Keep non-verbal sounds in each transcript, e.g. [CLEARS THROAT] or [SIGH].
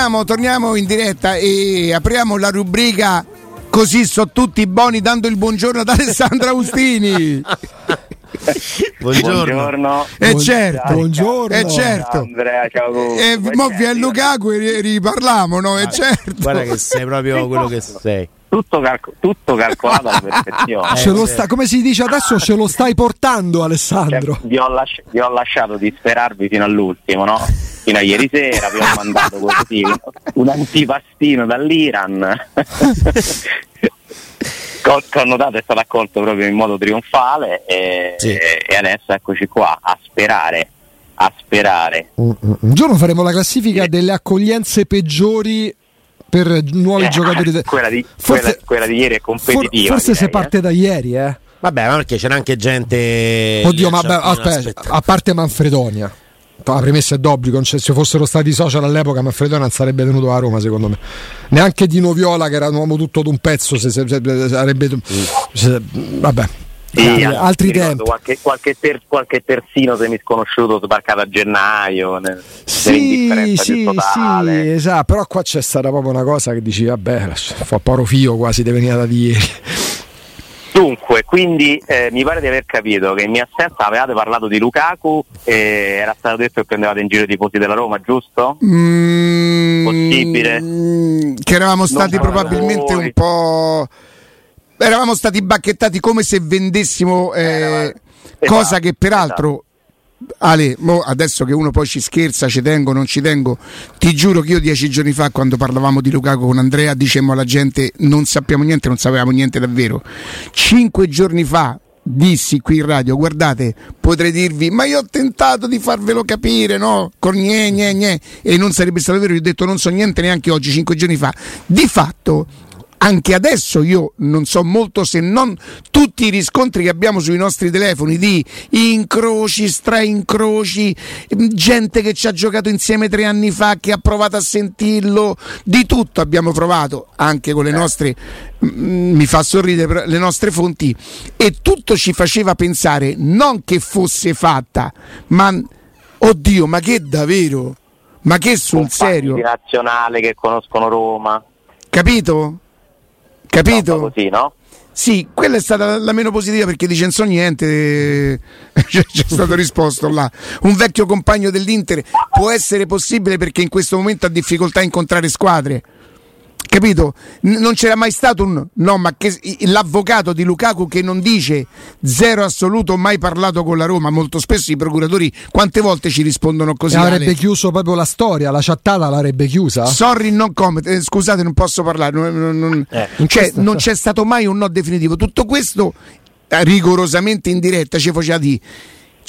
Torniamo, torniamo in diretta e apriamo la rubrica Così sono tutti buoni dando il buongiorno ad Alessandro Austini. [LAUGHS] Buongiorno. Buongiorno. Eh certo, Buongiorno. eh certo. Andrea, ciao. E mo vi a Lukaku e ri- riparliamo, no? Eh certo. Guarda che sei proprio quello che sei. Tutto, calco- tutto calcolato alla perfezione. Eh, Ce lo sì. sta- come si dice adesso, ce lo stai portando, Cioè, Alessandro. vi, ho lasci- vi ho lasciato disperarvi fino all'ultimo, no? Fino a ieri sera vi ho mandato così [LAUGHS] un antipastino dall'Iran. [LAUGHS] Che che ho notato è stato accolto proprio in modo trionfale e, Sì. e adesso eccoci qua a sperare, a sperare. Un giorno faremo la classifica delle accoglienze peggiori per nuovi Eh, giocatori. de- quella, di, Forse- quella, quella di ieri è competitiva. forse se direi, eh. parte da ieri, eh. Vabbè, ma perché c'era anche gente. Oddio, ma beh, aspetta, aspetta. a parte Manfredonia. La premessa è d'obbligo, cioè, se fossero stati social all'epoca Manfredonia non sarebbe venuto a Roma secondo me. Neanche di Noviola che era un uomo tutto d'un pezzo se, se- se- sarebbe... se- vabbè, Sì, altri, allora, altri tempi. Qualche, qualche, ter- qualche terzino semisconosciuto sbarcato a gennaio. nel- Sì, sì, sì, esatto, però qua c'è stata proprio una cosa che dici, vabbè, fa poro fio quasi te veniva da ieri. Dunque, quindi eh, mi pare di aver capito che in mia assenza avevate parlato di Lukaku e era stato detto che prendevate in giro i tifosi della Roma, giusto? Mm, Possibile. mm, Che eravamo stati Non probabilmente un po'. Eravamo stati bacchettati come se vendessimo eh, Eh, cosa esatto, che peraltro. Ale, adesso che uno poi ci scherza, ci tengo, non ci tengo, ti giuro che io dieci giorni fa quando parlavamo di Lukaku con Andrea dicemmo alla gente non sappiamo niente, non sapevamo niente davvero. Cinque giorni fa dissi qui in radio, guardate, potrei dirvi, ma io ho tentato di farvelo capire, no? Con gne, gne, gne, e non sarebbe stato vero, io ho detto non so niente neanche oggi, cinque giorni fa. Di fatto, anche adesso io non so molto se non tutti i riscontri che abbiamo sui nostri telefoni di incroci, straincroci, gente che ci ha giocato insieme tre anni fa, che ha provato a sentirlo, di tutto abbiamo provato, anche con le nostre, mm, mi fa sorridere, le nostre fonti, e tutto ci faceva pensare non che fosse fatta, ma oddio, ma che davvero? Ma che sul Compagni serio? di nazionale che conoscono Roma. Capito? Capito? No, così, no? Sì, quella è stata la meno positiva perché dice non so niente, [LAUGHS] c'è, c'è stato risposto là. Un vecchio compagno dell'Inter può essere possibile perché in questo momento ha difficoltà a incontrare squadre. Capito? N- non c'era mai stato un no, ma che l'avvocato di Lukaku che non dice zero assoluto, mai parlato con la Roma. Molto spesso i procuratori quante volte ci rispondono così? avrebbe Ale? chiuso proprio la storia, la chattata l'avrebbe chiusa. Sorry, non comment. eh, scusate, non posso parlare. non- non- non- Eh, cioè, questo- non c'è stato mai un no definitivo. Tutto questo eh, rigorosamente in diretta ci faceva, di-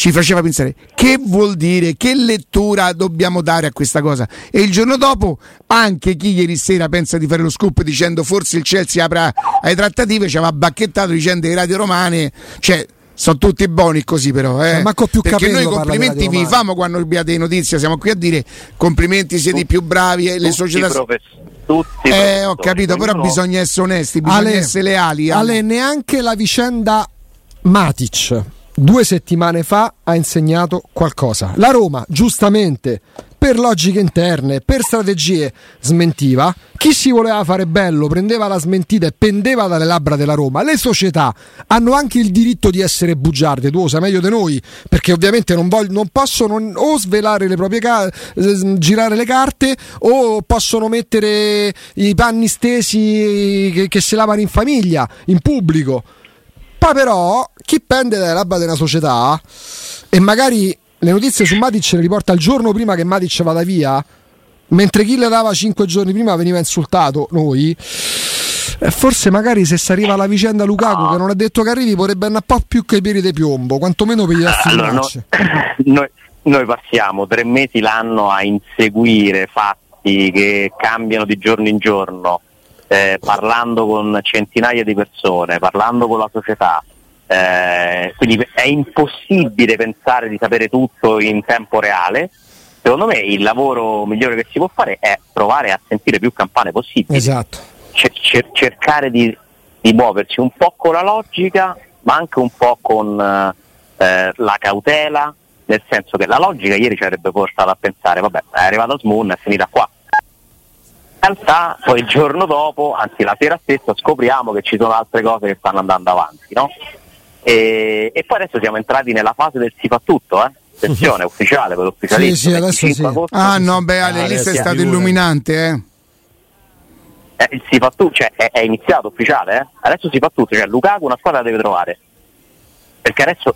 ci faceva pensare che vuol dire, che lettura dobbiamo dare a questa cosa. E il giorno dopo, anche chi ieri sera pensa di fare lo scoop dicendo forse il Chelsea apre ai trattative, ci aveva bacchettato dicendo le radio romane. Cioè, sono tutti buoni così però, eh. Ma manco più perché noi i complimenti vi famo quando abbiate notizie, siamo qui a dire complimenti siete i più bravi e le Tutti società tutti eh, ho capito, però ognuno- bisogna essere onesti, bisogna Ale, essere leali. Ale. Ale, neanche la vicenda Matic due settimane fa ha insegnato qualcosa. La Roma, giustamente, per logiche interne, per strategie, smentiva. Chi si voleva fare bello prendeva la smentita e pendeva dalle labbra della Roma. Le società hanno anche il diritto di essere bugiarde, tu lo sai meglio di noi, perché ovviamente non, voglio- non possono o svelare le proprie carte, girare le carte, o possono mettere i panni stesi che, che si lavano in famiglia, in pubblico. Poi però chi pende dalle labbra una società e magari le notizie su Matic le riporta il giorno prima che Matic vada via, mentre chi le dava cinque giorni prima veniva insultato, noi, eh, forse magari se si arriva alla vicenda Lukaku che non ha detto che arrivi potrebbe andare un po' più che i piedi di piombo, quantomeno per gli altri Allora, no- [LAUGHS] noi, noi passiamo tre mesi l'anno a inseguire fatti che cambiano di giorno in giorno, eh, parlando con centinaia di persone, parlando con la società. eh, quindi è impossibile pensare di sapere tutto in tempo reale. Secondo me il lavoro migliore che si può fare è provare a sentire più campane possibili Esatto. cer- cer- cercare di, di muoversi un po' con la logica, ma anche un po' con eh, la cautela, nel senso che la logica ieri ci avrebbe portato a pensare, vabbè, è arrivato Smoon, è finita qua. Realtà poi il giorno dopo, anzi la sera stessa, scopriamo che ci sono altre cose che stanno andando avanti, no? E, e poi adesso siamo entrati nella fase del si fa tutto, eh? Attenzione, [LAUGHS] ufficiale per l'ufficialismo. Sì, sì, adesso 25 sì. agosto, Ah no, beh Ale, Ah, lì sei sì, stato illuminante, eh. eh, il si fa tutto, cioè è, è iniziato ufficiale, eh? Adesso si fa tutto, cioè Lukaku una squadra la deve trovare. Perché adesso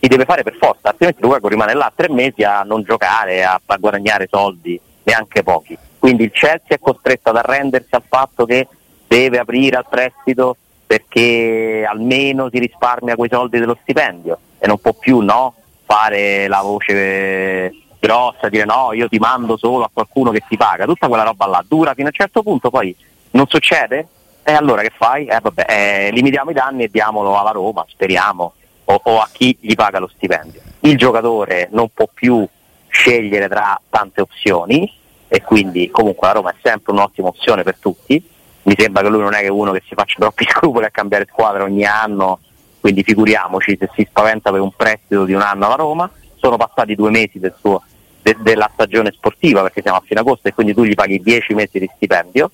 si deve fare per forza, altrimenti Lukaku rimane là tre mesi a non giocare, a, a guadagnare soldi, neanche pochi. Quindi il Chelsea è costretto ad arrendersi al fatto che deve aprire al prestito perché almeno si risparmia quei soldi dello stipendio e non può più no, fare la voce grossa, dire no, io ti mando solo a qualcuno che ti paga, tutta quella roba là dura fino a un certo punto, poi non succede? E allora che fai? Eh, vabbè, eh, limitiamo i danni e diamolo alla Roma, speriamo, o, o a chi gli paga lo stipendio. Il giocatore non può più scegliere tra tante opzioni e quindi comunque la Roma è sempre un'ottima opzione per tutti. Mi sembra che lui non è che uno che si faccia troppi [LAUGHS] scrupoli a cambiare squadra ogni anno, quindi figuriamoci se si spaventa per un prestito di un anno alla Roma. Sono passati due mesi del suo- de- della stagione sportiva perché siamo a fine agosto e quindi tu gli paghi 10 mesi di stipendio.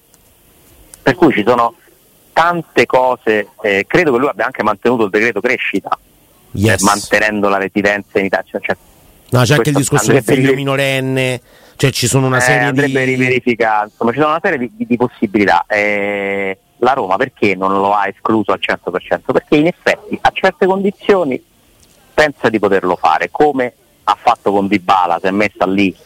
Per cui ci sono tante cose, eh, credo che lui abbia anche mantenuto il decreto crescita, Yes. eh, mantenendo la residenza in Italia. Cioè, No, c'è anche il discorso del figlio minorenne, cioè ci sono una eh, serie andrebbe di... riverificare, insomma ci sono una serie di, di- di possibilità. Eh, la Roma perché non lo ha escluso al 100%? Perché in effetti a certe condizioni pensa di poterlo fare, come ha fatto con Dybala, si è messa lì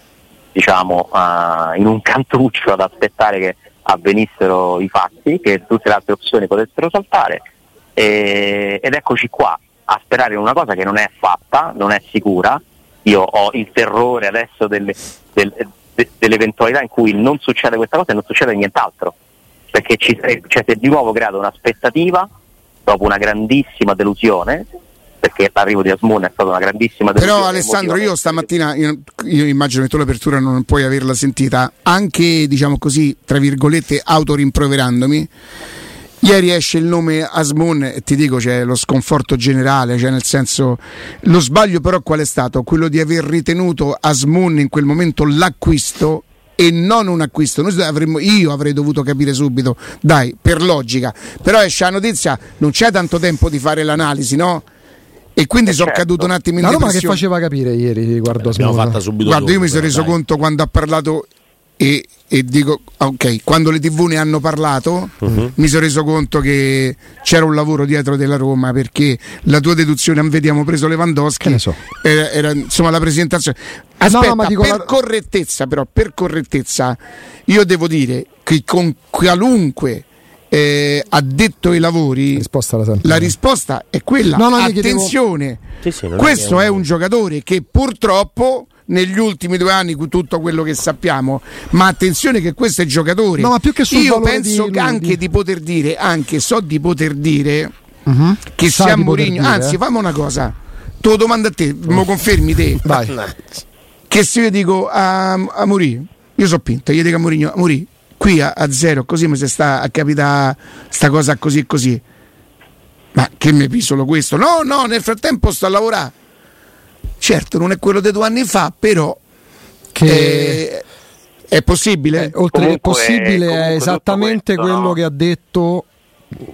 diciamo eh, in un [LAUGHS] cantuccio ad aspettare che avvenissero i fatti, che tutte le altre opzioni potessero saltare e- ed eccoci qua a sperare in una cosa che non è fatta, non è sicura. Io ho il terrore adesso delle, del- de- dell'eventualità in cui non succede questa cosa e non succede nient'altro, perché ci cioè, si è di nuovo creata un'aspettativa dopo una grandissima delusione, perché l'arrivo di Asmun è stata una grandissima delusione. Però Alessandro, io stamattina, io, io immagino che tu l'apertura non puoi averla sentita, anche diciamo così, tra virgolette, autorimproverandomi. Ieri esce il nome Asmun e ti dico c'è lo sconforto generale, cioè nel senso lo sbaglio però qual è stato? Quello di aver ritenuto Asmun in quel momento l'acquisto e non un acquisto. Noi avremmo, io avrei dovuto capire subito, dai, per logica. Però esce la notizia, non c'è tanto tempo di fare l'analisi, no? E quindi Eh, sono certo. caduto un attimo in La Roma che faceva capire ieri riguardo L'abbiamo Smona? fatta subito Guarda, io dopo, mi sono reso dai. conto quando ha parlato e, e dico, ok, quando le tv ne hanno parlato, Mhm. mi sono reso conto che c'era un lavoro dietro della Roma perché la tua deduzione, "Ah, vediamo preso Lewandowski, so. era, era, insomma la presentazione. No, Aspetta, no, ma dico per la- correttezza però, per correttezza, io devo dire che con qualunque eh, addetto ai lavori... risposta. La risposta è quella. No, no, Attenzione, Sì, sì, è questo è un giocatore che purtroppo negli ultimi due anni con tutto quello che sappiamo, ma attenzione che questo è giocatore. No, ma più che sul Io penso di- che anche di- di poter dire, anche so di poter dire Mhm. che Sa sia Mourinho, dire, anzi eh. fammi una cosa. Te lo domando a te, me confermi te. Vai. [LAUGHS] Che se io dico a, a Mourinho, io so pinto, io dico a Mourinho, Mourinho, qui a, a zero, così mi si sta a capita sta cosa così e così. Ma che mi pisolo questo? No, no, nel frattempo sto a lavorare. Certo, non è quello di due anni fa, però Che eh, è possibile? eh, oltre che Comunque- possibile comunque è tutto esattamente questo, quello no? che ha detto.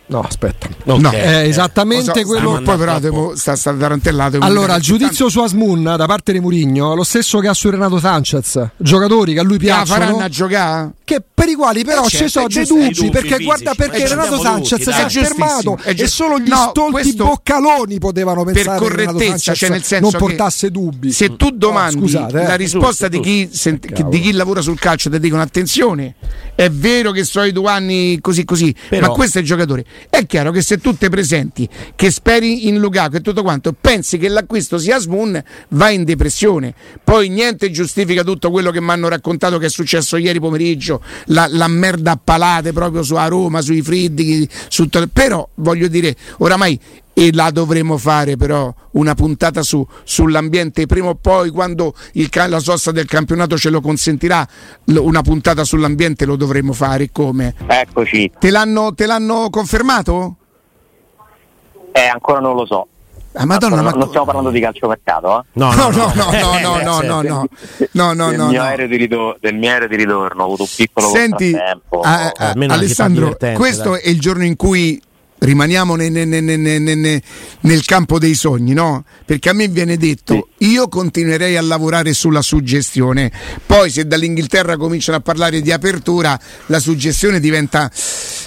No, aspetta. No. ok. È esattamente Lo so, quello. poi però devo- sta, sta tarantellato. Allora, il giudizio su Asmun da parte di Murigno, lo stesso che ha su Renato Sanchez, giocatori che a lui la piacciono, faranno a giocare? Che per i quali però Eh, ci certo, sono dei dubbi, perché fisici, guarda perché Renato Sanchez si è fermato è e solo gli No, stolti boccaloni potevano per pensare che Renato correttezza, Sanchez cioè nel senso non portasse dubbi. Se tu domandi Oh, scusate, eh. la risposta Giusto, di, chi, Cavolo. di chi lavora sul calcio, ti dicono attenzione, è vero che so i due anni così così, Però- ma questo è il giocatore. È chiaro che se tu te presenti, che speri in Lukaku e tutto quanto, pensi che l'acquisto sia Smoon, vai in depressione. Poi niente giustifica tutto quello che mi hanno raccontato che è successo ieri pomeriggio, la, la merda a palate proprio su a Roma, sui friddi, su però voglio dire, oramai e la dovremo fare però una puntata su, sull'ambiente prima o poi quando il la sosta del campionato ce lo consentirà lo- una puntata sull'ambiente lo dovremo fare come Eccoci, te l'hanno, te l'hanno confermato? eh, ancora non lo so. Ah, Madonna, non, ma non stiamo parlando di calciomercato, eh? No, No, no, no, no, no, no, no, no, no, no, del, no, mio no. aereo di ritorno, del mio aereo di ritorno ho avuto un piccolo Senti, a- a- una città Alessandro, questo dai. è il giorno in cui rimaniamo ne- ne- ne- ne- ne- ne- ne- nel campo dei sogni, no? Perché a me viene detto, io continuerei a lavorare sulla suggestione, poi se dall'Inghilterra cominciano a parlare di apertura, la suggestione diventa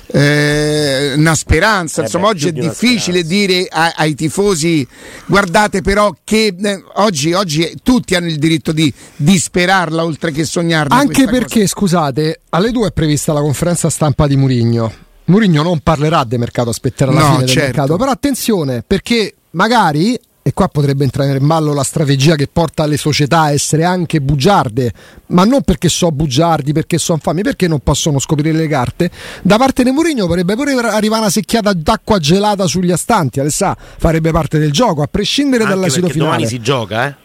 eh, una speranza, Eh insomma beh, oggi è di difficile dire a- ai tifosi, guardate però che eh, oggi, oggi tutti hanno il diritto di, di sperarla oltre che sognarla. Anche questa cosa. perché, scusate, alle due è prevista la conferenza stampa di Murigno. Murigno non parlerà del mercato, aspetterà la No, fine del certo. mercato. Però attenzione, perché magari, e qua potrebbe entrare in ballo la strategia che porta le società a essere anche bugiarde, ma non perché so bugiardi, perché sono fami, perché non possono scoprire le carte. Da parte di Murigno potrebbe pure arrivare una secchiata d'acqua gelata sugli astanti, Alessà, farebbe parte del gioco, a prescindere Anche perché finale. domani si gioca, eh?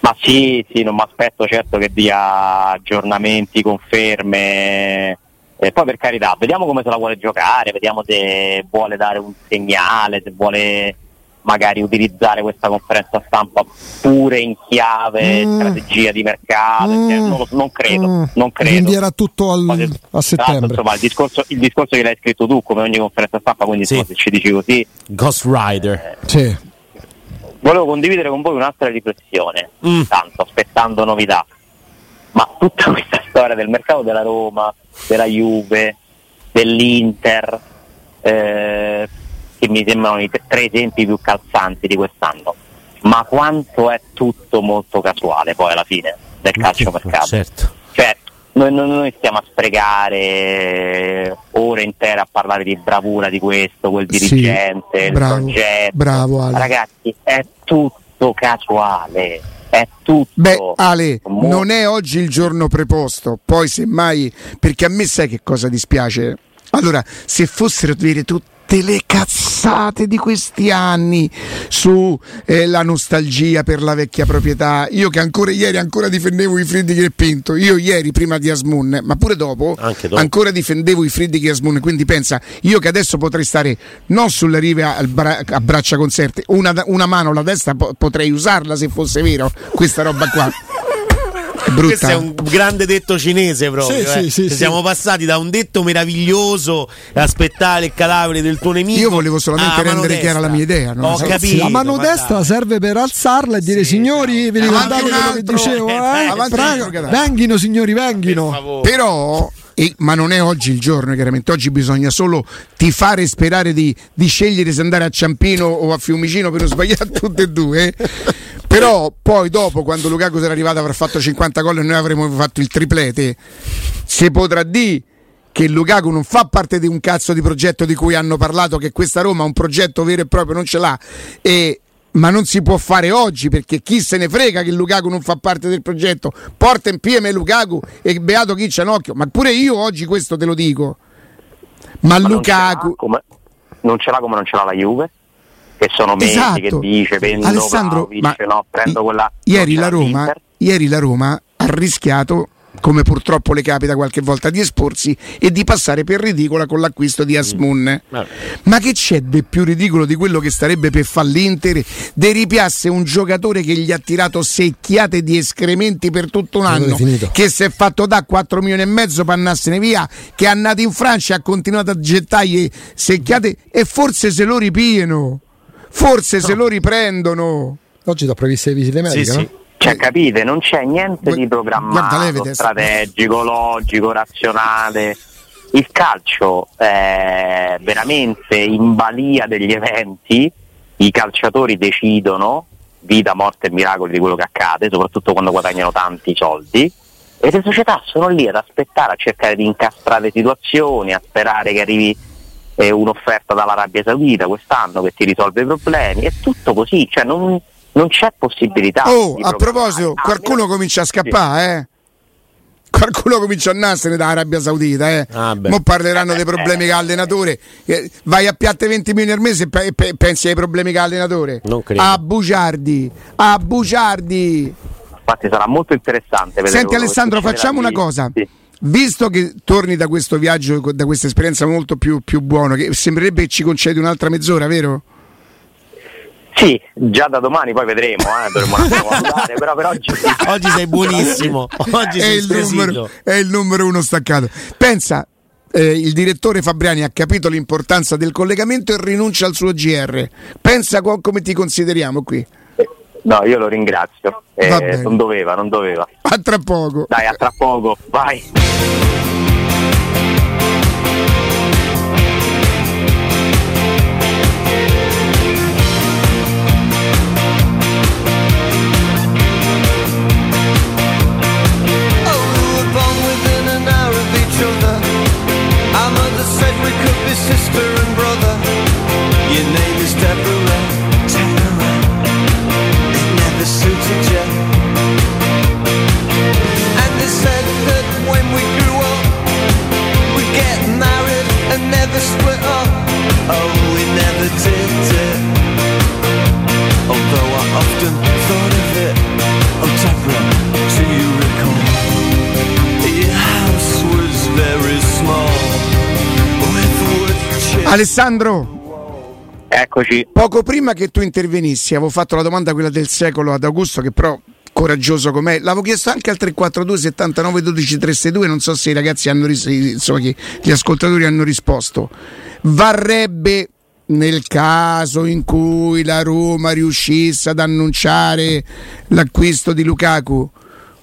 Ma sì, sì, non mi aspetto certo che dia aggiornamenti, conferme. E poi per carità, vediamo come se la vuole giocare, vediamo se vuole dare un segnale, se vuole magari utilizzare questa conferenza stampa pure in chiave Mm. strategia di mercato, Mm. non, non credo, Mm. non credo. Rinvierà tutto al- Poi, a l'altro, settembre. insomma, il, discorso, il discorso che l'hai scritto tu, come ogni conferenza stampa, quindi Sì. insomma, se ci dici così, Ghost Rider. Sì. volevo condividere con voi un'altra riflessione, Mm. tanto aspettando novità. Ma tutta [LAUGHS] questa storia del mercato della Roma, della Juve, dell'Inter, eh, che mi sembrano i tre- esempi più calzanti di quest'anno, ma quanto è tutto molto casuale poi alla fine del calciomercato? Certo. Cioè, noi, noi- stiamo a sprecare ore intere a parlare di bravura di questo, quel Sì, dirigente, il bravo, progetto. bravo, Ale. Ragazzi, è tutto casuale. È tutto. Beh, Ale, mo- non è oggi il giorno preposto, poi semmai, perché a me sai che cosa dispiace? Allora, se fossero vere tutte le cazzate di questi anni su eh, la nostalgia per la vecchia proprietà, io che ancora ieri ancora difendevo i Friedrich e Pinto, io ieri prima di Asmun, ma pure dopo, dopo. ancora difendevo i Friedrich e Asmun, quindi pensa, io che adesso potrei stare non sulla riva bra- a braccia concerte, una, una mano la destra po- potrei usarla se fosse vero questa roba qua. [LAUGHS] Brutta. Questo è un grande detto cinese proprio. Sì, eh. sì, sì, sì. Siamo passati da un detto meraviglioso, aspettare il cadavere del tuo nemico. Io volevo solamente rendere chiara destra. la mia idea, no? Ho Ragazzi, capito, la mano ma destra serve per alzarla e dire Sì, signori, vi ricordate quello che dicevo? Eh, Eh? venghino signori, venghino. Però, e- ma non è oggi il giorno, chiaramente. Oggi bisogna solo tifare e sperare di, di scegliere se andare a Ciampino o a Fiumicino per non sbagliare [LAUGHS] tutte e due. Però poi dopo, quando Lukaku sarà arrivato, avrà fatto 50 gol e noi avremo fatto il triplete, si potrà dire che Lukaku non fa parte di un cazzo di progetto di cui hanno parlato, che questa Roma un progetto vero e proprio non ce l'ha. E ma non si può fare oggi perché chi se ne frega che Lukaku non fa parte del progetto? Porta in pieme Lukaku e beato chi c'ha un occhio. Ma pure io oggi questo te lo dico. Ma, ma Lukaku non ce l'ha come non ce l'ha la Juve, che sono mesi esatto. che dice vendo Alessandro Vlahovic, ma no, prendo quella ieri la Roma ieri la Roma ha rischiato come purtroppo le capita qualche volta di esporsi e di passare per ridicola con l'acquisto di Asmun Vabbè. Ma che c'è di più ridicolo di quello che starebbe per fare l'Inter? De ripiasse un giocatore che gli ha tirato secchiate di escrementi per tutto un anno, che si è fatto da 4 milioni e mezzo per andarsene via, che è andato in Francia e ha continuato a gettargli secchiate e forse se lo ripieno, forse se lo riprendono. Oggi ti ho previste le visite Sì, mediche, sì. no? Cioè, capite, non c'è niente di guarda, programmato, vede- strategico, logico, razionale. Il calcio è veramente in balia degli eventi, i calciatori decidono vita, morte e miracoli di quello che accade, soprattutto quando guadagnano tanti soldi, e le società sono lì ad aspettare, a cercare di incastrare situazioni, a sperare che arrivi eh, un'offerta dall'Arabia Saudita quest'anno che ti risolve i problemi, è tutto così, cioè non, non c'è possibilità. Oh, a proposito, Ah, qualcuno comincia a scappare, eh? Qualcuno comincia a andarsene dall'Arabia Saudita, eh? Ah. Mo parleranno dei problemi che ha l'allenatore. Eh, Vai a piatte 20 milioni al mese e pe- pe- pensi ai problemi che ha l'allenatore. Non credo. A bugiardi, a bugiardi. Infatti sarà molto interessante Senti Alessandro, facciamo una cosa. Sì. Visto che torni da questo viaggio, da questa esperienza molto più, più buono, che sembrerebbe che ci concedi un'altra mezz'ora, vero? Sì, già da domani poi vedremo, eh, valutare, [LAUGHS] però per oggi Oggi sei buonissimo. [LAUGHS] Oggi è sei il, numero, è il numero uno staccato. Pensa, eh, il direttore Fabriani ha capito l'importanza del collegamento e rinuncia al suo GR. Pensa co- come ti consideriamo qui. No, io lo ringrazio. Eh, non doveva, non doveva. A tra poco. Dai, a tra poco, vai. Alessandro, Eccoci. poco prima che tu intervenissi, avevo fatto la domanda quella del secolo ad Augusto, che però coraggioso com'è. L'avevo chiesto anche al 342 79 12 362, non so se i ragazzi hanno ris- insomma, che gli ascoltatori hanno risposto. Varrebbe nel caso in cui la Roma riuscisse ad annunciare l'acquisto di Lukaku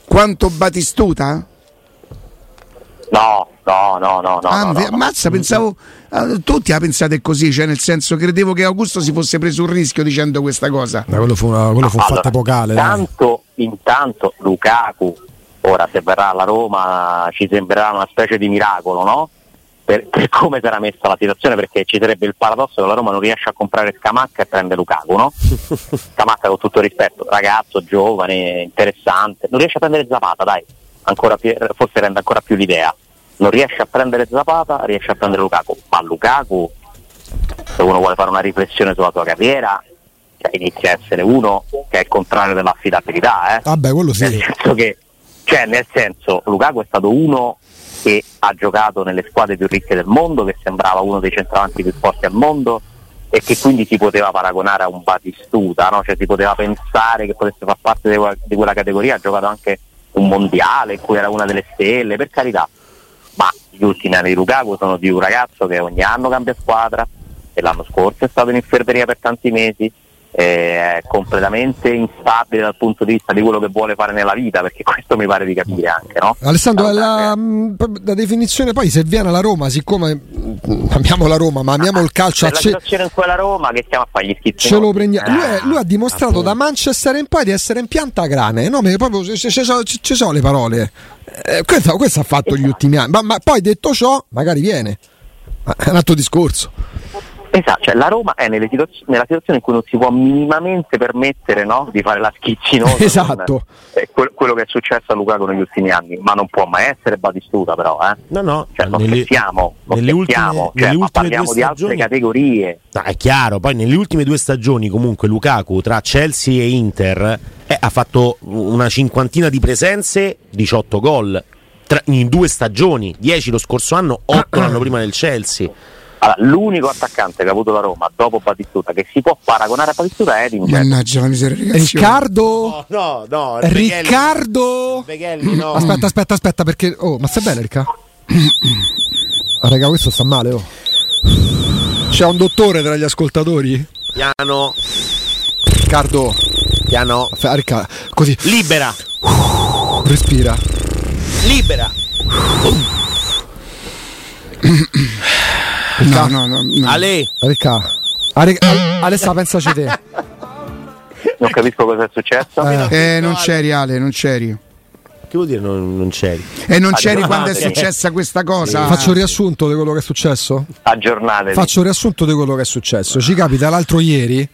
quanto Batistuta? No, no, no, no, no. ah, no, no, no. ammazza, pensavo tutti la pensate così, cioè nel senso credevo che Augusto si fosse preso un rischio dicendo questa cosa. Ma quello fu, quello fu un Allora, fatto epocale. dai. Intanto, intanto Lukaku, ora se verrà alla Roma ci sembrerà una specie di miracolo, no? Per, per come sarà messa la situazione, perché ci sarebbe il paradosso che la Roma non riesce a comprare Scamacca e prende Lukaku, no? [LAUGHS] Scamacca con tutto il rispetto, ragazzo, giovane, interessante, non riesce a prendere Zapata, dai, ancora più- forse rende ancora più l'idea. Non riesce a prendere Zapata, riesce a prendere Lukaku, ma Lukaku, se uno vuole fare una riflessione sulla sua carriera, cioè, inizia a essere uno che è il contrario dell'affidabilità, eh? Vabbè, quello nel sì. senso che cioè nel senso Lukaku è stato uno che ha giocato nelle squadre più ricche del mondo che sembrava uno dei centravanti più forti al mondo e che quindi si poteva paragonare a un Batistuta no? cioè si poteva pensare che potesse far parte di quella, di quella categoria ha giocato anche un mondiale in cui era una delle stelle per carità ma gli ultimi anni di Lukaku sono di un ragazzo che ogni anno cambia squadra e l'anno scorso è stato in infermeria per tanti mesi è completamente instabile dal punto di vista di quello che vuole fare nella vita perché [LAUGHS] questo mi pare di capire anche no? Alessandro, la, eh, mh, la definizione poi se viene alla Roma, siccome mh, amiamo la Roma, ma amiamo il calcio a ce- in quella Roma che stiamo a fare gli schizzi ce lo prendiamo. Lui, è- lui ha dimostrato appunto. da Manchester in poi di essere in pianta grane, no? Proprio ci, ci so- sono le parole. Eh, questo, questo ha fatto gli ultimi anni, ma, ma poi detto ciò, magari viene. Ma è un altro discorso. Esatto, cioè la Roma è nelle situaz- nella situazione in cui non si può minimamente permettere no, di fare la schizzinosa [LAUGHS] con, Esatto. eh, que- quello che è successo a Lukaku negli ultimi anni, ma non può mai essere Batistuta però, eh. No, no, Cioè, non nelle- scherziamo, non nelle ultime- scherziamo, cioè, nelle ma ultime parliamo di altre categorie. No, è chiaro, poi nelle ultime due stagioni comunque Lukaku tra Chelsea e Inter eh, ha fatto una cinquantina di presenze, 18 gol tra- in due stagioni, 10 lo scorso anno, 8 [CLEARS THROAT] l'anno prima del Chelsea. Allora, l'unico attaccante che ha avuto la Roma dopo Batistuta che si può paragonare a Batistuta è Edin. Mannaggia la miseria, ragazzi. Riccardo. no, no, Riccardo. Beghelli no. Aspetta, aspetta, aspetta, perché. Oh, ma stai bene, Ricca? Ah, Raga, questo sta male, oh. C'è un dottore tra gli ascoltatori? Piano, Riccardo. piano. Fa- Ricca, così. Libera, Respira. libera. No, no, no, no. Ale, Ricca. Ah, Ricca, Al- Alessa, pensaci te. Non capisco cosa è successo. Eh. Eh, non c'eri Ale, non c'eri. che vuol dire non, non c'eri? E non c'eri Aggiornate. quando è successa questa cosa. Faccio il riassunto di quello che è successo? Aggiornate. Faccio il riassunto di quello che è successo. Ci capita l'altro ieri.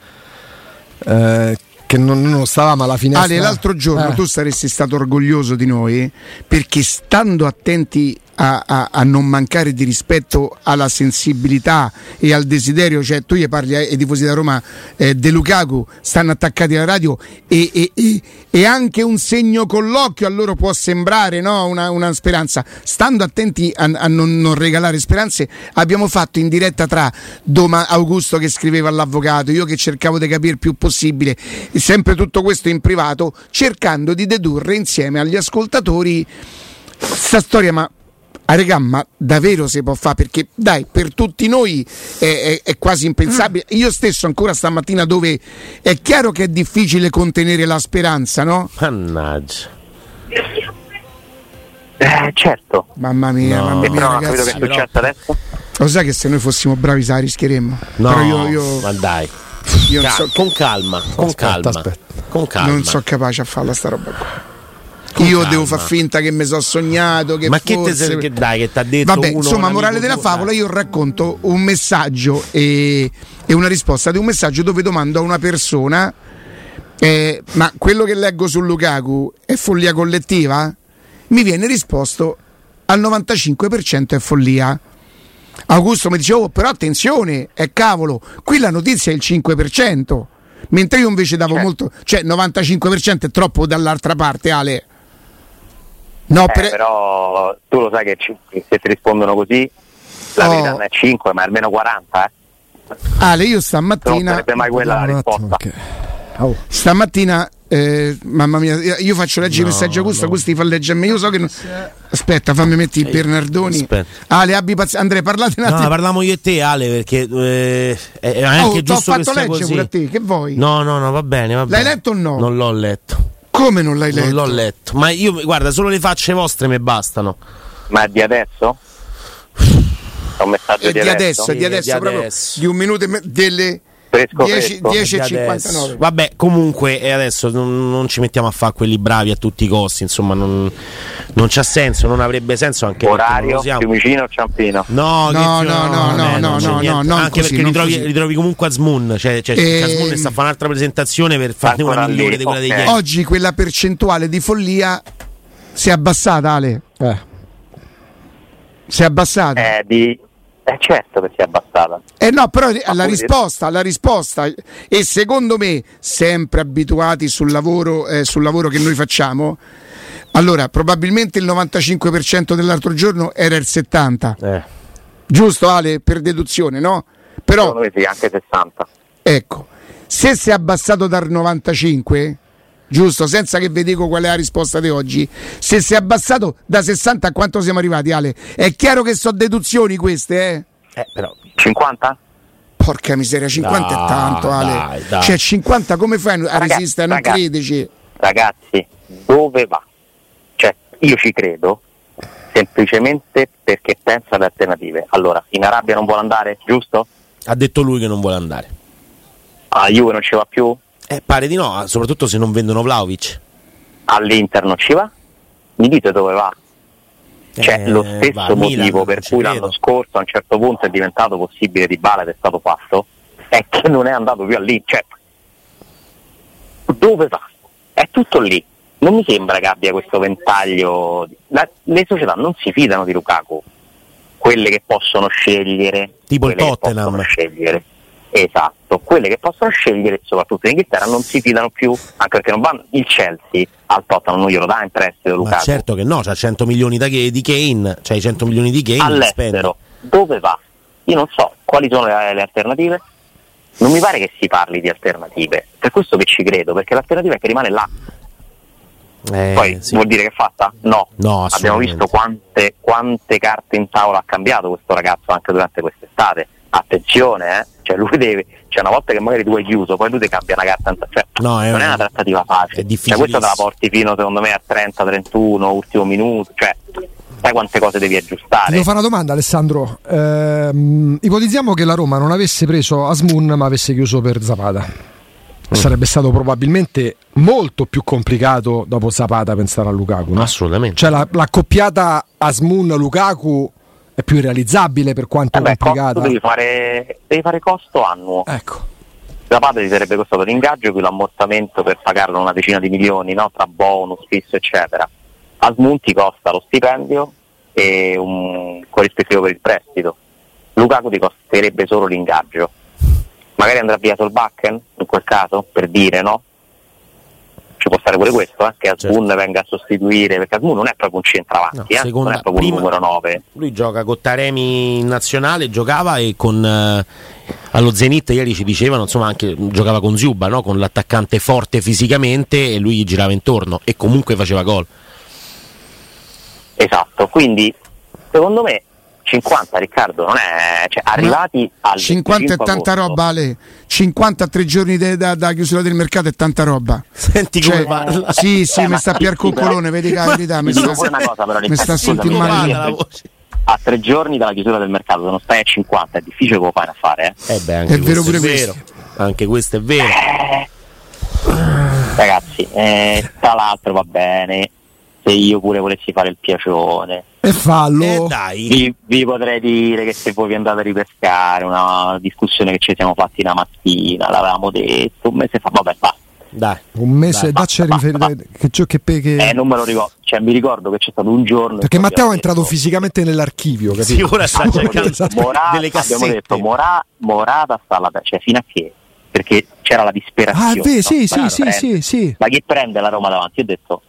eh, che non, non stavamo alla finestra. Ale, l'altro giorno Eh. tu saresti stato orgoglioso di noi perché stando attenti a, a- a non mancare di rispetto alla sensibilità e al desiderio, cioè tu gli parli ai tifosi da Roma eh, De Lukaku, stanno attaccati alla radio e, e- e- e anche un segno con l'occhio a loro può sembrare no? una, una speranza. Stando attenti a, a non, non regalare speranze, abbiamo fatto in diretta tra Doma Augusto che scriveva all'avvocato, io che cercavo di capire il più possibile, sempre tutto questo in privato, cercando di dedurre insieme agli ascoltatori sta storia, ma a regà, ma davvero si può fare? Perché dai, per tutti noi è, è- è quasi impensabile. Io stesso ancora stamattina dove è chiaro che è difficile contenere la speranza, no? Mannaggia. Eh, certo. Mamma mia, No. mamma E mia, però capito che ragazzi. è successo adesso. Lo sai che se noi fossimo bravi se la rischieremmo? No, Però io, io- ma dai. io non, Cal- so, con calma, con Aspetta, calma. aspetta. Con calma. non so capace a farla sta roba qua. Con io devo far finta che mi sono sognato. Che Ma che, te forse... sei- che dai, che ti ha detto Vabbè, uno, insomma, morale della tuo? favola, Dai. io racconto un messaggio e, e una risposta di un messaggio dove domando a una persona eh, ma quello che leggo su Lukaku è follia collettiva? Mi viene risposto al 95% è follia. Augusto mi dice, oh però attenzione, è cavolo, qui la notizia è il 5%, mentre io invece davo Certo. molto, cioè 95% è troppo dall'altra parte Ale. No, Eh, per- però tu lo sai che ci- che se ti rispondono così, la Oh. verità non è 5, ma è almeno 40. Eh. Ale, io Non stamattina... sarebbe mai quella la risposta. che- Oh, Stamattina, eh, mamma mia, io faccio leggere i messaggi a Augusto, Augusto ti fa leggere a me. Io so che. non- Aspetta, fammi mettere i Bernardoni. aspetta. Ale, abbi pazienza. Andrea, parlate un No, attimo. parliamo io e te, Ale, perché eh, è anche oh, ho giusto che fatto leggere così. pure a te, che vuoi? No, no, no, va bene, va L'hai bene. letto o no? Non l'ho letto. Come non l'hai letto? Non l'ho letto. Ma io, guarda, solo le facce vostre mi bastano. Ma è di adesso? È un messaggio È di adesso, è Sì, di adesso, di proprio adesso. di un minuto e me- delle Fresco, 10, fresco. 10 e Di adesso. 59. Vabbè, comunque, e adesso non, non ci mettiamo a fare quelli bravi a tutti i costi. Insomma, non, non c'ha senso, non avrebbe senso anche Orario. Fiumicino o Ciampino? No, No, no, no, no, eh, no, no, niente. no, non anche così, perché li trovi, li trovi comunque a Smoon. Cioè, cioè a Smoon sta a fare un'altra presentazione per farne una migliore lì, di quella dei ok. ieri. Oggi quella percentuale di follia si è abbassata, Ale. eh. Si è abbassata. Eh, di... eh certo che si è abbassata. Eh no, però la risposta, la risposta, e secondo me, sempre abituati sul lavoro, eh, sul lavoro che noi facciamo, allora probabilmente il 95% dell'altro giorno era il 70%, Eh. giusto Ale, per deduzione, no? Però, Secondo me sì, anche 60. ecco, se si è abbassato dal 95%, giusto, senza che vi dico qual è la risposta di oggi, se si è abbassato da 60 a quanto siamo arrivati Ale? È chiaro che sono deduzioni queste, eh? Eh, però 50? Porca miseria, 50 Dai, è tanto, Ale. dai, dai. Cioè, 50 come fai a Raga- resistere? Non raga- credici? Ragazzi, dove va? Cioè, io ci credo semplicemente perché pensa alle alternative. Allora, in Arabia non vuole andare, giusto? ha detto lui che non vuole andare. A Juve non ci va più? Eh, pare di no, soprattutto se non vendono Vlaovic. All'Inter non ci va? Mi dite dove va? Cioè, Eh, lo va stesso Milan, motivo non per cui l'anno scorso a un certo punto è diventato possibile di Bala ed è stato fatto, è che non è andato più lì. Cioè, dove va? È tutto lì. Non mi sembra che abbia questo ventaglio. La- le società non si fidano di Lukaku, quelle che possono scegliere. Tipo il Tottenham. possono scegliere. Esatto, quelle che possono scegliere, soprattutto in Inghilterra, non si fidano più, anche perché non vanno. Il Chelsea al Tottenham non glielo dà in prestito Lukaku. Ma certo che no, c'ha 100 milioni da- di Kane, c'ha i 100 milioni di Kane, all'estero, dove va? Io non so quali sono le, le alternative. Non mi pare che si parli di alternative, per questo che ci credo, perché l'alternativa è che rimane là. Eh, Poi sì. vuol dire che è fatta? No. No, Abbiamo visto quante, quante carte in tavola ha cambiato questo ragazzo anche durante quest'estate. Attenzione, eh? Cioè lui deve. Cioè una volta che magari tu hai chiuso, poi lui ti cambia una carta. Cioè, No, è non un- è una trattativa facile. è Cioè, questa te la porti fino, secondo me, a 30-31, ultimo minuto. Cioè, sai quante cose devi Ti aggiustare. devo fare una domanda, Alessandro. Ehm, ipotizziamo che la Roma non avesse preso Asmun, ma avesse chiuso per Zapata. Sarebbe stato probabilmente molto più complicato dopo Zapata pensare a Lukaku. No? Assolutamente. Cioè la, l'accoppiata Asmun-Lukaku è più realizzabile per quanto Eh beh, complicata. devi fare, devi fare costo annuo. Ecco. Zapata ti sarebbe costato l'ingaggio più l'ammortamento per pagarlo una decina di milioni, no? tra bonus, fisso, eccetera. Asmun ti costa lo stipendio e un corrispettivo per il prestito. Lukaku ti costerebbe solo l'ingaggio. Magari andrà via Solbakken in quel caso, per dire no? Ci può stare pure questo, eh? che Asmun venga a sostituire, perché Asmun non è proprio un centravanti, No, eh? non è proprio prima- un numero 9. Lui gioca con Taremi in nazionale, giocava e con eh, allo Zenit ieri ci dicevano, insomma, anche giocava con Ziuba, no? con l'attaccante forte fisicamente e lui gli girava intorno e comunque faceva gol. Esatto, quindi secondo me 50 Riccardo non è cioè, arrivati al 50 è 25 tanta agosto, roba, Ale. 50 a tre giorni de- da, da chiusura del mercato è tanta roba. Senti Cioè, come parla. sì, sì, Eh, mi sta Pier però- Coccolone, vedi che la [LAUGHS] verità, mi sta, cosa però mi sta scusami, male. parla la voce. a tre giorni dalla chiusura del mercato, se non stai a 50 è difficile che lo fai a fare. Eh. Eh beh, anche È vero questo pure è vero. Anche questo è vero. Ragazzi, eh, tra l'altro va bene, se io pure volessi fare il piacione, E fallo. Eh dai. vi, vi potrei dire che se voi vi andate a ripescare una discussione che ci siamo fatti una mattina, l'avevamo detto un mese fa, vabbè basta. Dai. Un mese, Dai, dacci basta, riferimento. Che, gio- che, pe- che- Eh, non me lo ricordo, cioè mi ricordo che c'è stato un giorno... Perché Matteo è abbiamo entrato detto- fisicamente nell'archivio, Sì, capito? ora sta [LAUGHS] Abbiamo cercando detto. Morata, delle abbiamo cassette. detto Mora- Morata sta alla cioè fino a che? Perché c'era la disperazione. Ah, è vero, no? sì, sì, Ma sì, prende- sì, sì. Ma chi prende la Roma davanti? Io ho detto,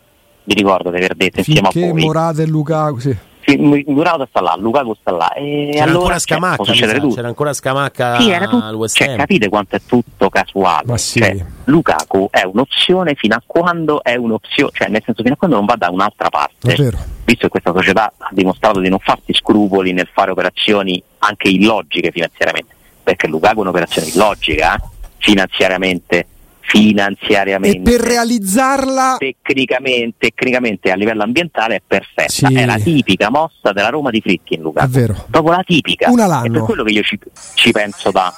vi ricordo di aver detto insieme Finché a voi. Morata e Lukaku, sì. Sì, M- Morata sta là, Lukaku sta là. E C'era allora ancora cioè, Scamacca, può mi succedere sa, tutto. c'era ancora Scamacca Sì, era tutto, cioè, capite quanto è tutto casuale. Ma sì. Cioè, Lukaku è un'opzione fino a quando è un'opzione, cioè nel senso fino a quando non va da un'altra parte. È vero. Visto che questa società ha dimostrato di non farsi scrupoli nel fare operazioni anche illogiche finanziariamente, perché Lukaku è un'operazione illogica, eh, finanziariamente, E finanziariamente. per realizzarla Tecnicamente, tecnicamente a livello ambientale è perfetta, Sì. è la tipica mossa della Roma di Fritkin è Lukaku vero. proprio la tipica. Una È l'anno. per quello che io ci, ci penso da,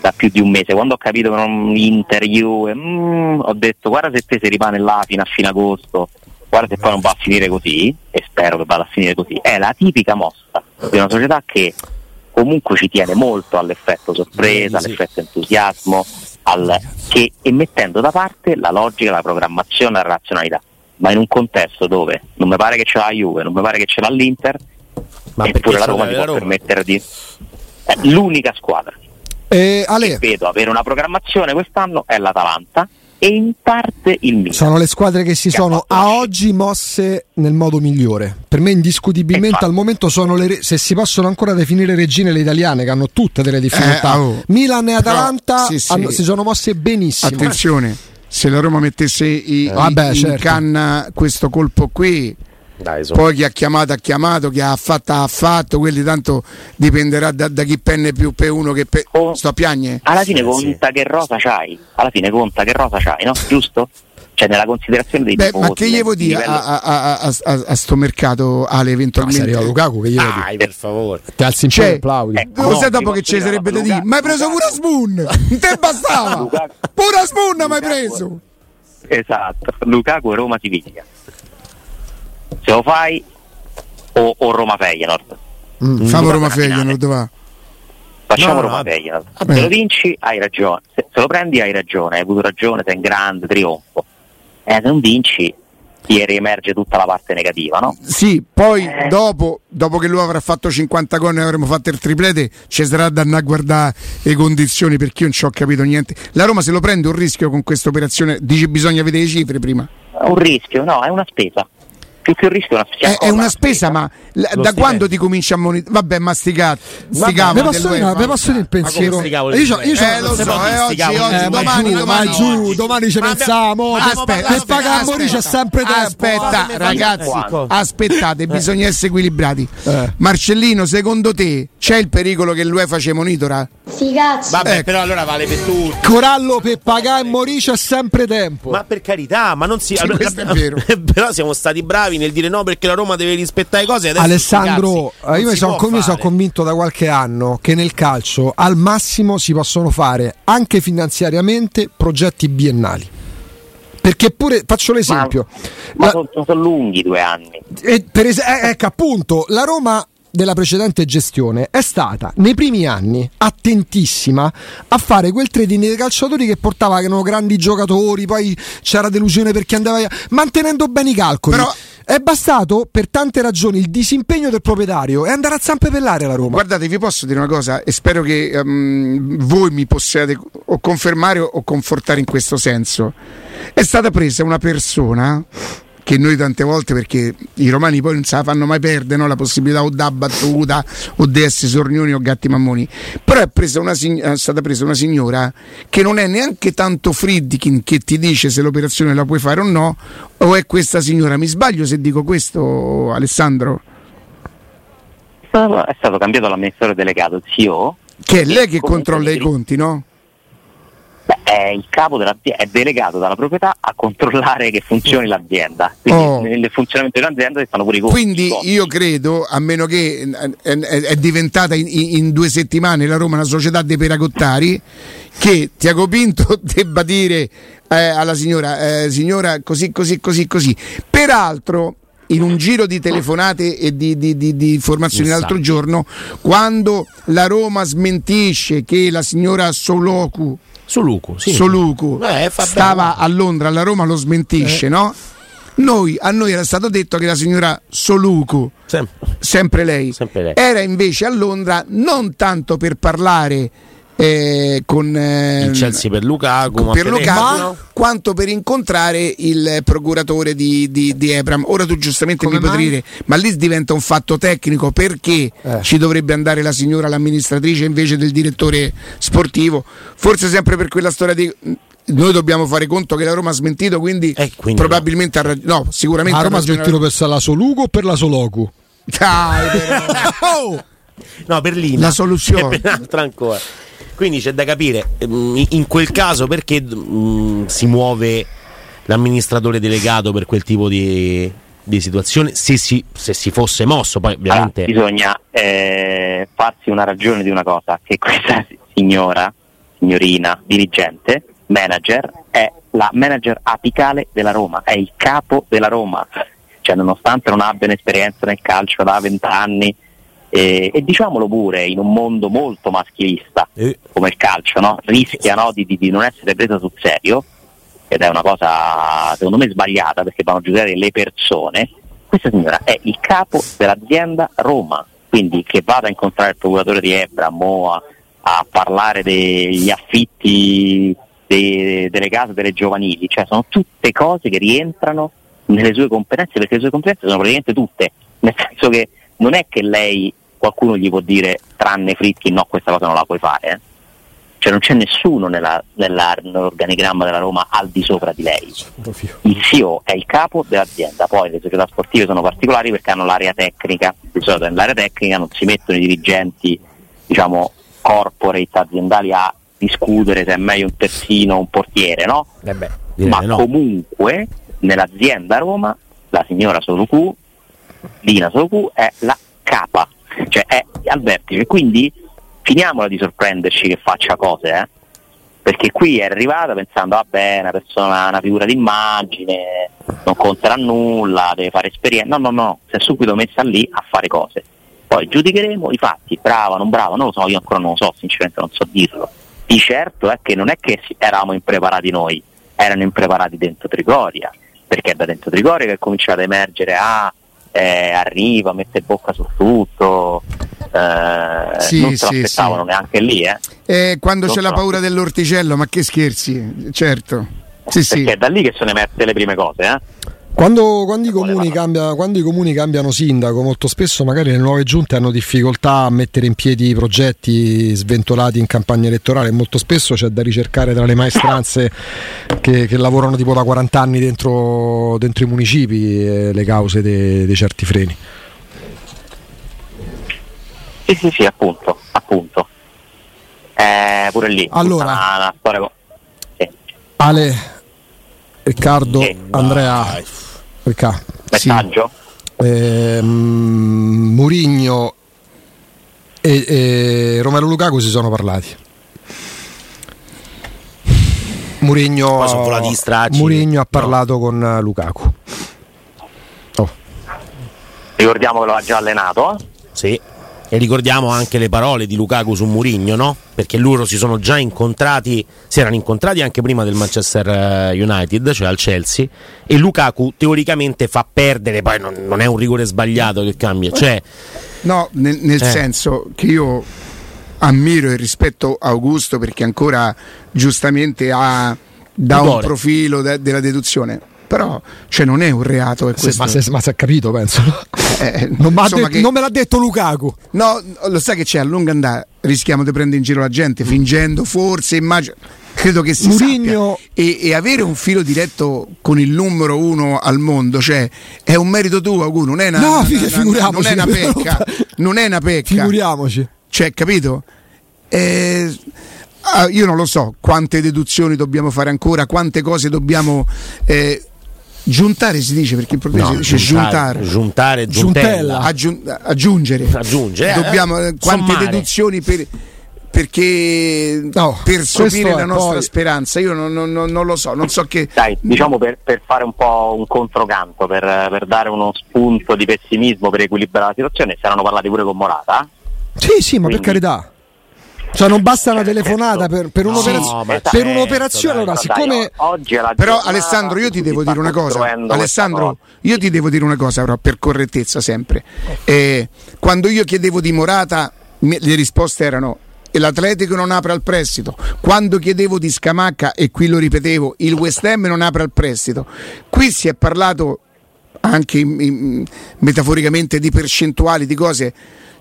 da più di un mese. Quando ho capito che non Inter, Juve, mm, ho detto guarda se te si rimane là fino a fine agosto, guarda se poi non va a finire così, e spero che vada a finire così. È la tipica mossa di una società che comunque ci tiene molto all'effetto sorpresa, sì. all'effetto entusiasmo, al- che, e mettendo da parte la logica, la programmazione, la razionalità. Ma in un contesto dove non mi pare che ce l'ha la Juve, non mi pare che ce l'ha l'Inter, Ma eppure la Roma la può Roma? permettere di è l'unica squadra E Ale, che vedo avere una programmazione quest'anno è l'Atalanta e in parte il Milan sono le squadre che si Che sono a oggi mosse nel modo migliore. Per me indiscutibilmente Infatti. al momento sono le re- se si possono ancora definire regine le italiane che hanno tutte delle difficoltà. Eh, oh. Milan e Però, Atalanta sì, sì. hanno- si sono mosse benissimo. Attenzione, se la Roma mettesse i- i- Vabbè, in certo. canna questo colpo qui, Dai, so. poi chi ha chiamato ha chiamato, chi ha fatto ha fatto, quelli tanto dipenderà da, da chi penne più per uno che per... Oh. Sto a piagne? alla fine Eh, conta che rosa c'hai alla fine conta che rosa c'hai no? giusto? cioè nella considerazione dei Beh, tifosi ma che gli vuoi di dire livello- a, a, a, a, a- a sto mercato Ale No, eventualmente? arriva Lukaku che gli vuoi dire? Dai, per favore. Ti alzi in Cioè, piedi e applaudi. eh, Lo No, sai dopo che ci sarebbe da dire? Ma hai preso pure a Spoon! [LAUGHS] Te bastava! Lukaku- Pure a Spoon mi hai preso! esatto Lukaku e Roma Siviglia se lo fai o, o Roma Feyenoord Mm, Famo Lukaku Roma. Feyenoord, va. Facciamo No, no, Roma. Feyenoord. Vabbè. Se lo vinci hai ragione, se, se lo prendi hai ragione, hai avuto ragione, sei in grande trionfo. Eh, se non vinci ti riemerge tutta la parte negativa, no? Sì, poi dopo, dopo che lui avrà fatto 50 gol e avremo fatto il triplete, ci sarà da andare a guardare le condizioni perché io non ci ho capito niente. La Roma se lo prende un rischio con questa operazione, dice bisogna vedere le cifre prima. Un rischio, no, è una spesa. Più che un rischio è una spesa. È, è una spesa, ma la- da quando ti cominci a monitorare? Vabbè, masticate. Vabbè, Sticava vi posso, dire, vi posso dire il pensiero? sti Io io Eh, lo so, eh, oggi, oggi, Eh, ma domani, giù, ma domani, giù, domani ci pensiamo. abbiamo- Per- pagare aspetta, Mori c'è sempre tempo. Aspetta, ragazzi, aspettate, bisogna essere equilibrati. Eh. Marcellino, secondo te c'è il pericolo che l'UEFA ci monitora? Sti cazzi. Vabbè, Ecco. però allora vale per tutti. Corallo per pagare Mori c'è sempre tempo. Ma per carità, ma non si. Sì, questo è vero. [LAUGHS] però siamo stati bravi nel dire no perché la Roma deve rispettare cose. Adesso Alessandro, cazzi, eh, io mi sono fare. convinto da qualche anno che nel calcio al massimo si possono fare anche finanziariamente progetti biennali. Perché pure, faccio l'esempio, Ma la- sono, sono lunghi due anni. e per es- eh, ecco appunto, la Roma della precedente gestione è stata nei primi anni attentissima a fare quel trading dei calciatori che portava che erano grandi giocatori, poi c'era delusione perché andava via, mantenendo bene i calcoli. Però- È bastato per tante ragioni il disimpegno del proprietario e andare a zampe pellare la Roma. Guardate, vi posso dire una cosa e spero che ehm, voi mi possiate o confermare o confortare in questo senso. È stata presa una persona che noi tante volte, perché i romani poi non se la fanno mai perdere no? la possibilità o da battuta o di essere sornioni o gatti mammoni, però è, presa una, è stata presa una signora che non è neanche tanto Friedkin che ti dice se l'operazione la puoi fare o no, o è questa signora. Mi sbaglio se dico questo, Alessandro? È stato cambiato l'amministratore delegato, CEO. Che è lei che controlla i conti, no? È il capo dell'azienda, è delegato dalla proprietà a controllare che funzioni l'azienda. Quindi Oh. nel funzionamento dell'azienda si fanno pure i conti. Quindi io credo, a meno che è, è- è diventata in, in due settimane la Roma una società dei peragottari, che Tiago Pinto [LAUGHS] debba dire eh, alla signora, eh, signora così, così, così, così. Peraltro, in un giro di telefonate e di, di- di- di informazioni Chissà. l'altro giorno, quando la Roma smentisce che la signora Soloku Soluku, sì. Soluku Eh, stava a Londra, la Roma lo smentisce, no? Noi, a noi era stato detto che la signora Soluku, Sempre. sempre lei, Sempre lei. era invece a Londra non tanto per parlare eh, con eh, Il Chelsea per Lukaku, ma per Lukaku, Ebram. quanto per incontrare il procuratore di, di, di Ebram. Ora tu giustamente Come mi potrai mai? dire, ma lì diventa un fatto tecnico perché Eh. ci dovrebbe andare la signora l'amministratrice invece del direttore sportivo? Forse sempre per quella storia di noi dobbiamo fare conto che la Roma ha smentito, quindi, Eh, quindi probabilmente ha ragione. No, sicuramente A Roma ha smettito per la Soluco o per la Soloku? Dai, però. [LAUGHS] Oh! No, per Lina. La soluzione. [LAUGHS] E per ancora. Quindi c'è da capire mm, in quel caso perché mm, si muove l'amministratore delegato per quel tipo di, di situazione. Se si, se si fosse mosso, poi Allora, ovviamente. bisogna eh, farsi una ragione di una cosa, che questa [LAUGHS] signora, signorina, dirigente, manager, è la manager apicale della Roma, è il capo della Roma, cioè nonostante non abbia un'esperienza nel calcio da vent'anni, eh, e diciamolo pure, in un mondo molto maschilista Eh, come il calcio, no? rischia no, di, di- di non essere presa sul serio, ed è una cosa secondo me sbagliata perché vanno a giudicare le persone. Questa signora è il capo dell'azienda Roma, quindi che vada a incontrare il procuratore di Ebram o a, parlare degli affitti dei- delle case delle giovanili, cioè sono tutte cose che rientrano nelle sue competenze perché le sue competenze sono praticamente tutte, nel senso che non è che lei qualcuno gli può dire tranne Fritti no questa cosa non la puoi fare, eh. cioè non c'è nessuno nella- nella- nell'organigramma della Roma al di sopra di lei. Il CEO è il capo dell'azienda, poi le società sportive sono particolari perché hanno l'area tecnica, di solito nell'area tecnica non si mettono i dirigenti, diciamo, corporate aziendali a discutere se è meglio un terzino o un portiere, no? eh beh, ma no. comunque nell'azienda Roma la signora Soluku, Lina Soluku è la capa, cioè è al vertice, quindi finiamola di sorprenderci che faccia cose, eh? perché qui è arrivata pensando vabbè è una persona, una figura d'immagine, non conterà nulla, deve fare esperienza, no no no, si è subito messa lì a fare cose. Poi giudicheremo i fatti, brava, non brava, non lo so, io ancora non lo so, sinceramente non so dirlo. Di certo è che non è che eravamo impreparati noi, erano impreparati dentro Trigoria, perché è da dentro Trigoria che è cominciato ad emergere, ah, eh, arriva, mette bocca su tutto, eh, Sì, non se sì, aspettavano sì. neanche lì, eh. Eh, quando Non c'è la paura dell'orticello, ma che scherzi, certo. Sì, sì. perché è da lì che sono emerse le prime cose, eh. Quando, quando i cambia- quando i comuni cambiano sindaco, molto spesso magari le nuove giunte hanno difficoltà a mettere in piedi progetti sventolati in campagna elettorale. Molto spesso c'è da ricercare tra le maestranze che, che lavorano tipo da 40 anni dentro, dentro i municipi eh, le cause di certi freni. Sì, sì, sì, appunto, appunto. Eh, pure lì. Allora. Una, una storia sì. Ale, Riccardo, Sì. Andrea, Ricca, Sì. Messaggio? ehm, Murigno e, e Romero Lukaku si sono parlati. Murigno. Murigno ha No. parlato con eh, Lukaku. Oh, Ricordiamo che lo ha già allenato, eh? Sì. E ricordiamo anche le parole di Lukaku su Murigno, no? Perché loro si sono già incontrati, si erano incontrati anche prima del Manchester eh, United, cioè al Chelsea, e Lukaku teoricamente fa perdere, poi non, non è un rigore sbagliato che cambia, cioè No, nel, nel Eh. senso che io ammiro e rispetto Augusto perché ancora giustamente ha da un profilo de- della deduzione. Però cioè, non è un reato. È Se- questo. ma, se, ma si è capito, penso. [LAUGHS] Eh, [LAUGHS] Non, detto- che- non me l'ha detto Lukaku. No, lo sai che c'è a lungo andare, rischiamo di prendere in giro la gente, fingendo forse, immagino. Credo che si sappia. E, e avere un filo diretto con il numero uno al mondo, cioè è un merito tuo, Auguro, non è una, No, una- fi- una- non è una pecca, [LAUGHS] non è una pecca. Figuriamoci. Cioè, capito? Eh, io non lo so quante deduzioni dobbiamo fare ancora, quante cose dobbiamo eh, giuntare, si dice perché in portoghese no, si dice giuntare. giuntare, Giuntella. Aggiun- aggiungere, Aggiungere, eh, dobbiamo eh, quante sommare. deduzioni per, perché No, per sopire la nostra poi- speranza io non, non- non- lo so non so che Dai, diciamo per, per fare un po' un controcanto, per, per dare uno spunto di pessimismo per equilibrare la situazione, si erano parlati pure con Morata. Sì, sì, ma per Quindi- carità. Cioè, non basta una telefonata per, per, no, un'operazio- ma per certo, un'operazione. dai, Allora, Dai, siccome. o- oggi è la però Alessandro io ti devo dire una cosa. Alessandro io ti devo dire una cosa però per correttezza sempre. Eh, quando io chiedevo di Morata le risposte erano e l'Atletico non apre al prestito. Quando chiedevo di Scamacca e qui lo ripetevo il West Ham non apre al prestito. Qui si è parlato anche in- in- metaforicamente di percentuali di cose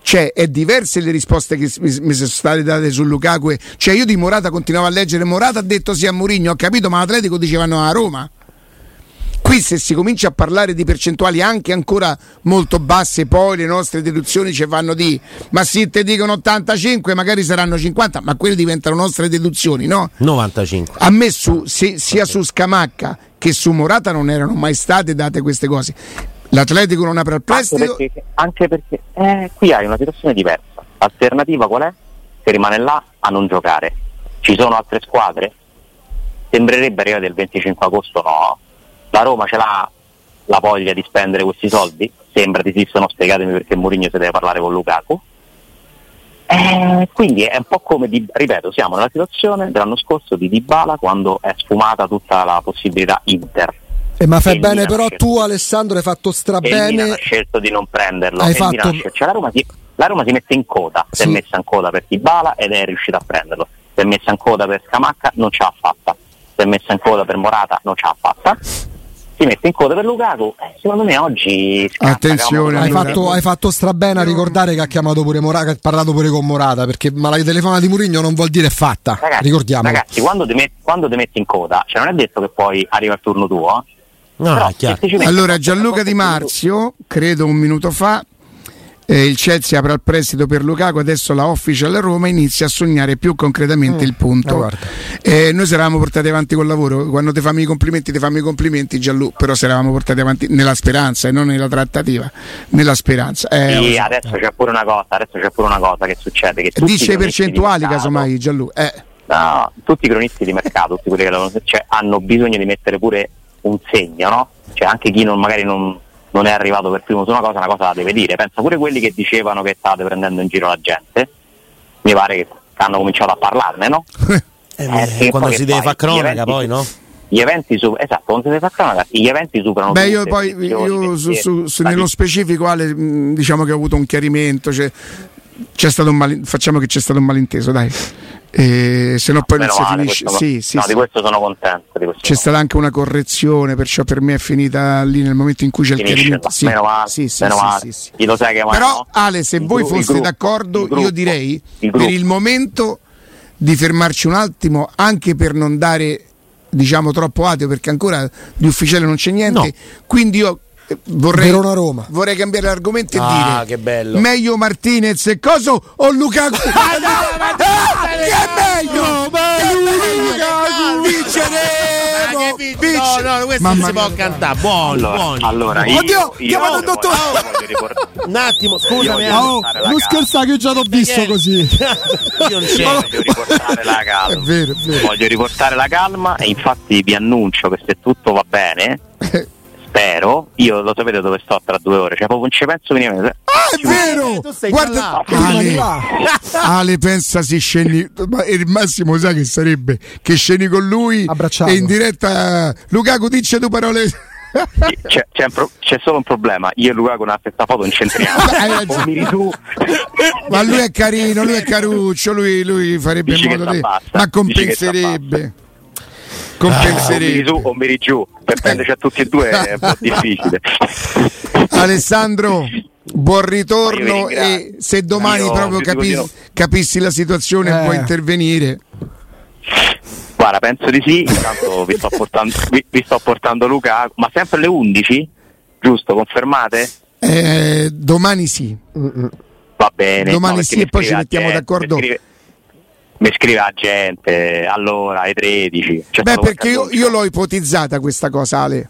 cioè è diverse le risposte che mi, mi sono state date su Lukaku cioè io di Morata continuavo a leggere Morata ha detto sì a Mourinho ho capito ma l'Atletico dicevano a Roma qui se si comincia a parlare di percentuali anche ancora molto basse poi le nostre deduzioni ci fanno di ma sì te dicono 85 magari saranno 50 ma quelle diventano nostre deduzioni no? 95. a me su- si- sia su Scamacca che su Morata non erano mai state date queste cose l'Atletico non apre al Anche prestito perché, anche perché eh, qui hai una situazione diversa. L'alternativa qual è? Se rimane là a non giocare. Ci sono altre squadre? Sembrerebbe arrivare il 25 agosto, no. La Roma ce l'ha la voglia di spendere questi soldi? Sembra di sì, sono spiegatemi perché Mourinho si deve parlare con Lukaku. Eh, quindi è un po' come, di, ripeto, siamo nella situazione dell'anno scorso di Dybala quando è sfumata tutta la possibilità Inter. Eh, ma fai bene, però scelto- tu, Alessandro, hai fatto strabene. ha scelto di non prenderlo Hai fatto- cioè, la, Roma si, la Roma si mette in coda si Sì. è messa in coda per Dybala ed è riuscita a prenderlo si è messa in coda per Scamacca non ce l'ha fatta si è messa in coda per Morata non ce l'ha fatta si mette in coda per Lukaku eh, secondo me oggi scatta Attenzione, Hai fatto, hai fatto strabene a ricordare che ha chiamato pure Morata, ha parlato pure con Morata, perché ma la telefonata di Murigno non vuol dire fatta. ragazzi, Ricordiamo. ragazzi quando ti, met- quando ti metti in coda cioè non è detto che poi arriva il turno tuo eh. No, se Allora Gianluca Di Marzio, credo un minuto fa, eh, il Chelsea apre al prestito per Lukaku, adesso la official Roma inizia a sognare più concretamente il ah, punto. Eh, noi ci eravamo portati avanti col lavoro, quando ti fammi i complimenti, ti fammi i complimenti Gianluca, però ci eravamo portati avanti nella speranza e non nella trattativa, nella speranza. Eh, Sì, so. adesso c'è pure una cosa adesso c'è pure una cosa che succede che Dice i percentuali mercato- casomai Gianluca. Eh. No, tutti i cronisti di mercato, tutti quelli che lavorano, cioè, hanno bisogno di mettere pure un segno, no? Cioè anche chi non, magari non, non è arrivato per primo su una cosa, una cosa la deve dire. Pensa pure quelli che dicevano che state prendendo in giro la gente, mi pare che hanno cominciato a parlarne, no? [LAUGHS] Eh, Eh, quando si deve fare cronaca, eventi- poi, no? Gli eventi su- esatto, quando si deve fare cronaca, gli eventi superano Beh, io poi io su- su- su- nello specifico, Ale, diciamo che ho avuto un chiarimento. Cioè, c'è stato un mal- facciamo che c'è stato un malinteso, dai. E se no poi non si male, finisce. questo- Sì, sì, no, sì. di questo sono contento. Di questo C'è sono stata anche una correzione, perciò per me è finita lì nel momento in cui c'è il Finisce, chiarimento. ma Sì, meno male, sì, sì, meno sì, male. sì, sì. Chi lo sai che Però no? Ale, se Il voi gru- il foste d'accordo, il gruppo, io direi il per il momento di fermarci un attimo, anche per non dare diciamo troppo ateo, perché ancora di ufficiale non c'è niente. No. Quindi io eh, vorrei, Verona-Roma. vorrei cambiare argomento e Ah, dire che bello. meglio Martinez e coso o Lukaku? [LAUGHS] Ah, che è meglio? Che è meglio Lukaku? Vinceremo! Vince- No, no, questo Mamma non si può mia. cantare. Buoni, Allora, buoni. allora io, Oddio, io chiamate voglio- il dottore. Un attimo, scusami. Eh. Oh, non scherzare che io già l'ho visto così. [LAUGHS] Io non c'ero. voglio riportare la calma. È vero, è vero. Voglio riportare la calma e infatti vi annuncio che se tutto va bene, [LAUGHS] spero, io lo sapete dove sto tra due ore, cioè proprio non ci penso minimamente. Ah, è vero! tu sei Guarda. Ale. [LAUGHS] Ale pensa si scendi, ma il massimo sa che sarebbe che scendi con lui Abbracciato. e in diretta Lukaku dice due parole. C'è, c'è pro- c'è solo un problema, io e Luca con la stessa foto non c'entriamo. [LAUGHS] Ma lui è carino, lui è caruccio, lui, lui farebbe Dici in modo di... Ma dici che compenserebbe. o mi Compenserebbe. risu o mi rigiù, per prenderci a tutti e due è un po' difficile. [LAUGHS] Alessandro, buon ritorno e se domani Io proprio vi dico capi- di no. capissi la situazione Eh. puoi intervenire. Guarda, penso di sì, intanto vi sto portando, vi, vi sto portando Luca, ma sempre alle 11? Giusto, confermate? Eh, domani sì. Va bene. Domani no, sì, e poi ci mettiamo d'accordo. Scrive, mi scrive la gente, allora, alle 13. C'è Beh, perché io, io l'ho ipotizzata questa cosa, Ale.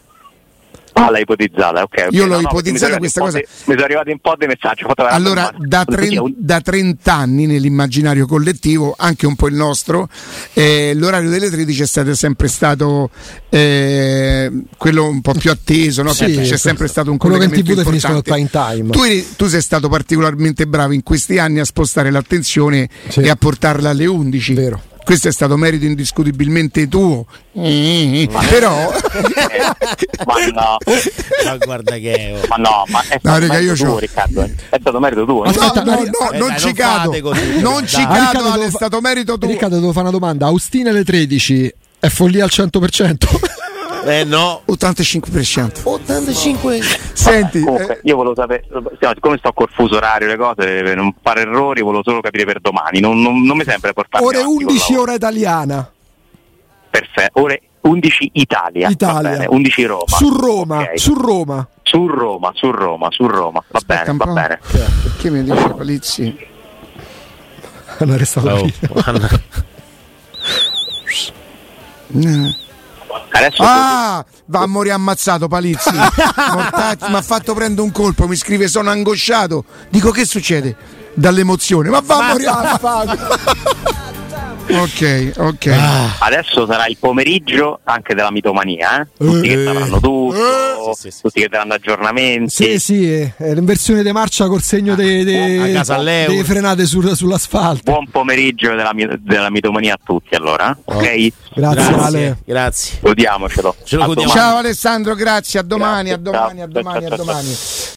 Ah, l'hai ipotizzata, ok. ok. Io l'ho No, no, ipotizzata sono questa cosa. un po' di- mi sono arrivati un po' di messaggi. Allora, da, Così, tren- un- da 30 anni nell'immaginario collettivo, anche un po' il nostro, eh, l'orario delle 13 è stato sempre stato eh, quello un po' più atteso, no? Sì, Perché c'è sempre stato un Quello che in collegamento TV definiscono prime time. Tu, tu sei stato particolarmente bravo in questi anni a spostare l'attenzione Sì. e a portarla alle 11. Vero. Questo è stato merito indiscutibilmente tuo. [LAUGHS] Però ma no, Ma guarda che. oh. ma no, ma è No, stato raga, io tuo, Riccardo. eh. È stato merito tuo. No, Aspetta, no, no, Eh, non dai, ci cado. così, Non dai. ci Ah, cado, Riccardo, Ale, devo è stato merito tuo. Riccardo, devo fare una domanda. Austina alle 13 è follia al 100%? Eh no. 85%. 85. Senti, Comunque, eh, io volevo sapere, no, siccome sto col fuso orario, le cose, per non fare errori, volevo solo capire per domani. Non, non- non mi sembra portarmi Ore avanti col 11 lavoro. ora italiana. Perfetto. Ore 11 Italia. Italia. Va bene. 11 Roma. Su Roma, Ok. su Roma. Su Roma, su Roma, su Roma. Va aspetta bene, va bene. Perché mi dice Palizzi? Hanno arrestato Oh, lì. [LAUGHS] guarda. Adesso Ah, va a morire ammazzato Palizzi. [LAUGHS] Mortacci, mi ha fatto prendere un colpo, mi scrive sono angosciato. Dico che succede? Dall'emozione. Ma va a morire. Ok, ok. Adesso sarà il pomeriggio anche della mitomania, eh? tutti che sapranno tutto, Eh. Sì, sì, sì, tutti che daranno aggiornamenti. Sì, sì, è l'inversione di marcia col segno dei, dei- A casa all'euro. delle frenate sul- sull'asfalto. Buon pomeriggio della, della mitomania a tutti allora, eh? ok? Grazie, Ale. Grazie. Grazie. Godiamocelo. Ce lo A godiamo. domani. Ciao Alessandro, grazie, a domani, a Grazie, domani, a ciao. domani, a Ciao, ciao, domani.